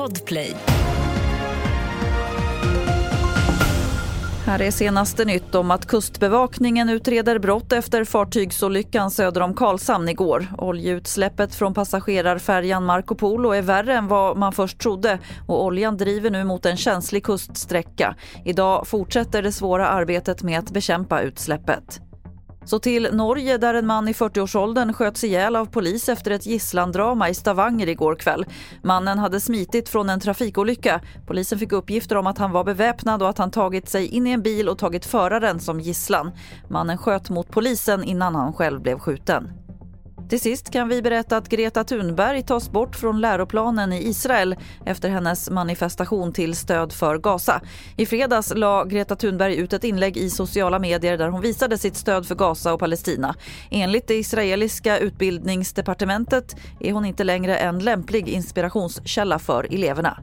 Podplay. Här är senaste nytt om att Kustbevakningen utreder brott efter fartygsolyckan söder om Karlshamn igår. Oljeutsläppet från passagerarfärjan Marco Polo är värre än vad man först trodde och oljan driver nu mot en känslig kuststräcka. Idag fortsätter det svåra arbetet med att bekämpa utsläppet. Så till Norge där en man i 40-årsåldern sköts ihjäl av polis efter ett gisslandrama i Stavanger igår kväll. Mannen hade smitit från en trafikolycka. Polisen fick uppgifter om att han var beväpnad och att han tagit sig in i en bil och tagit föraren som gisslan. Mannen sköt mot polisen innan han själv blev skjuten. Till sist kan vi berätta att Greta Thunberg tas bort från läroplanen i Israel efter hennes manifestation till stöd för Gaza. I fredags la Greta Thunberg ut ett inlägg i sociala medier där hon visade sitt stöd för Gaza och Palestina. Enligt det israeliska utbildningsdepartementet är hon inte längre en lämplig inspirationskälla för eleverna.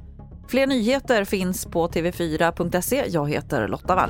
Fler nyheter finns på tv4.se. Jag heter Lotta Wall.